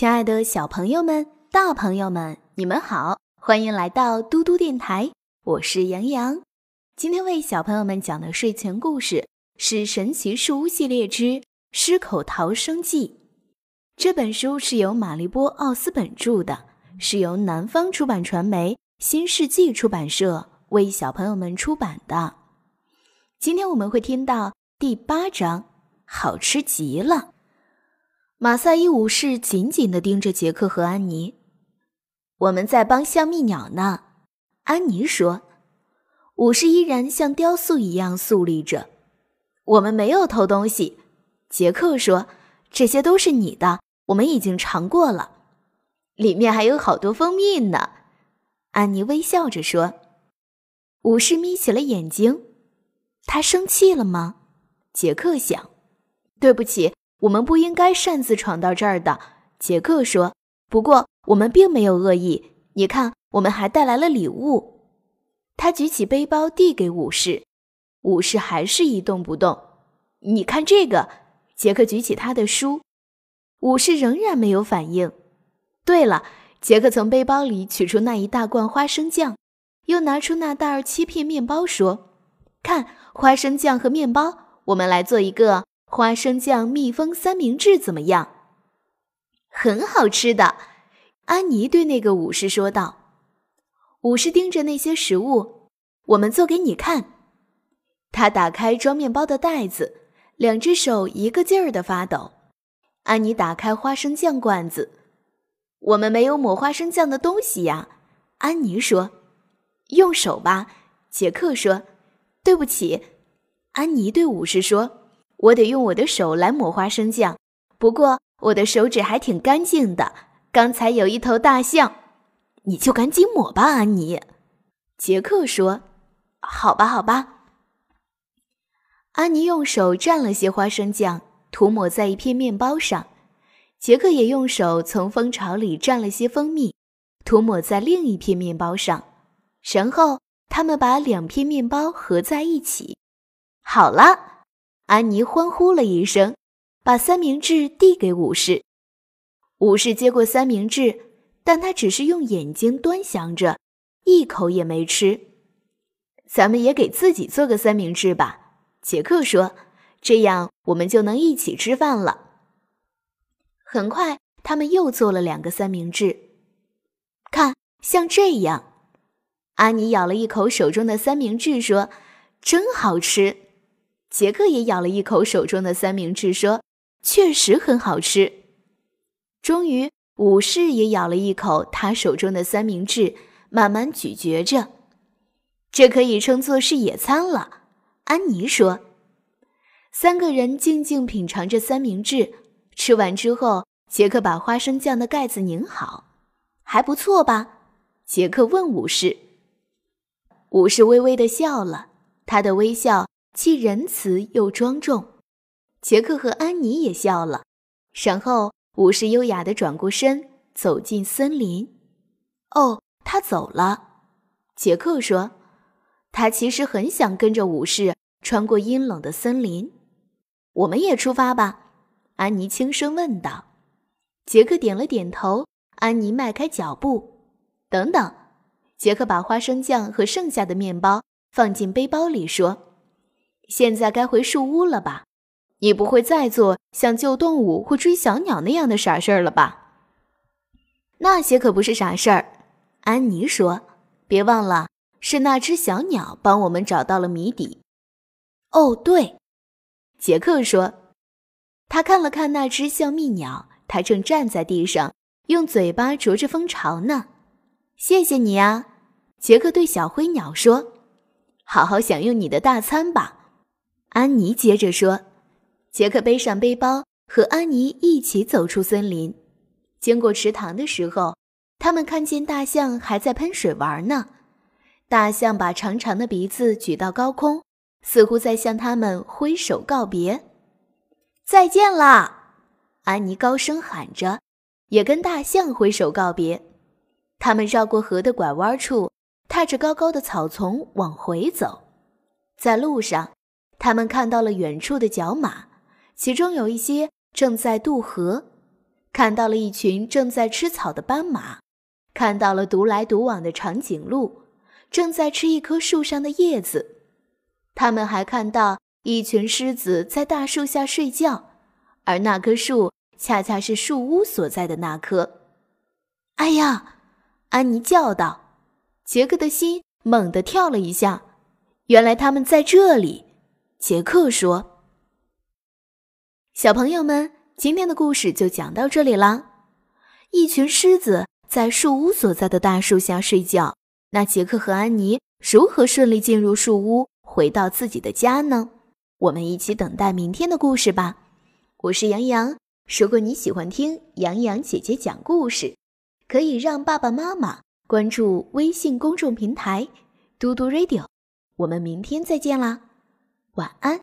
亲爱的小朋友们、大朋友们，你们好，欢迎来到嘟嘟电台，我是杨洋。今天为小朋友们讲的睡前故事是《神奇树屋系列之狮口逃生记》。这本书是由玛丽波·奥斯本著的，是由南方出版传媒新世纪出版社为小朋友们出版的。今天我们会听到第八章，好吃极了。马赛伊武士紧紧地盯着杰克和安妮。我们在帮香蜜鸟呢，安妮说。武士依然像雕塑一样肃立着。我们没有偷东西，杰克说。这些都是你的，我们已经尝过了，里面还有好多蜂蜜呢。安妮微笑着说。武士眯起了眼睛。他生气了吗？杰克想。对不起。我们不应该擅自闯到这儿的，杰克说。不过我们并没有恶意。你看，我们还带来了礼物。他举起背包递给武士，武士还是一动不动。你看这个，杰克举起他的书，武士仍然没有反应。对了，杰克从背包里取出那一大罐花生酱，又拿出那袋切片面包，说：“看，花生酱和面包，我们来做一个。”花生酱蜜蜂三明治怎么样？很好吃的，安妮对那个武士说道。武士盯着那些食物，我们做给你看。他打开装面包的袋子，两只手一个劲儿的发抖。安妮打开花生酱罐子，我们没有抹花生酱的东西呀。安妮说：“用手吧。”杰克说：“对不起。”安妮对武士说。我得用我的手来抹花生酱，不过我的手指还挺干净的。刚才有一头大象，你就赶紧抹吧，安妮。杰克说：“好吧，好吧。”安妮用手蘸了些花生酱，涂抹在一片面包上。杰克也用手从蜂巢里蘸了些蜂蜜，涂抹在另一片面包上。然后他们把两片面包合在一起。好了。安妮欢呼了一声，把三明治递给武士。武士接过三明治，但他只是用眼睛端详着，一口也没吃。咱们也给自己做个三明治吧，杰克说，这样我们就能一起吃饭了。很快，他们又做了两个三明治，看，像这样。安妮咬了一口手中的三明治，说：“真好吃。”杰克也咬了一口手中的三明治，说：“确实很好吃。”终于，武士也咬了一口他手中的三明治，慢慢咀嚼着。这可以称作是野餐了，安妮说。三个人静静品尝着三明治，吃完之后，杰克把花生酱的盖子拧好，还不错吧？杰克问武士。武士微微的笑了，他的微笑。既仁慈又庄重，杰克和安妮也笑了。然后，武士优雅地转过身，走进森林。哦，他走了。杰克说：“他其实很想跟着武士穿过阴冷的森林。”我们也出发吧？安妮轻声问道。杰克点了点头。安妮迈开脚步。等等，杰克把花生酱和剩下的面包放进背包里，说。现在该回树屋了吧？你不会再做像救动物或追小鸟那样的傻事儿了吧？那些可不是傻事儿，安妮说。别忘了，是那只小鸟帮我们找到了谜底。哦，对，杰克说。他看了看那只像蜜鸟，它正站在地上，用嘴巴啄着蜂巢呢。谢谢你啊，杰克对小灰鸟说。好好享用你的大餐吧。安妮接着说：“杰克背上背包，和安妮一起走出森林。经过池塘的时候，他们看见大象还在喷水玩呢。大象把长长的鼻子举到高空，似乎在向他们挥手告别。再见啦！”安妮高声喊着，也跟大象挥手告别。他们绕过河的拐弯处，踏着高高的草丛往回走，在路上。他们看到了远处的角马，其中有一些正在渡河。看到了一群正在吃草的斑马，看到了独来独往的长颈鹿，正在吃一棵树上的叶子。他们还看到一群狮子在大树下睡觉，而那棵树恰恰是树屋所在的那棵。哎呀！安妮叫道。杰克的心猛地跳了一下，原来他们在这里。杰克说：“小朋友们，今天的故事就讲到这里啦。一群狮子在树屋所在的大树下睡觉，那杰克和安妮如何顺利进入树屋，回到自己的家呢？我们一起等待明天的故事吧。我是杨洋，如果你喜欢听杨洋姐姐讲故事，可以让爸爸妈妈。”关注微信公众平台“嘟嘟 radio”，我们明天再见啦，晚安。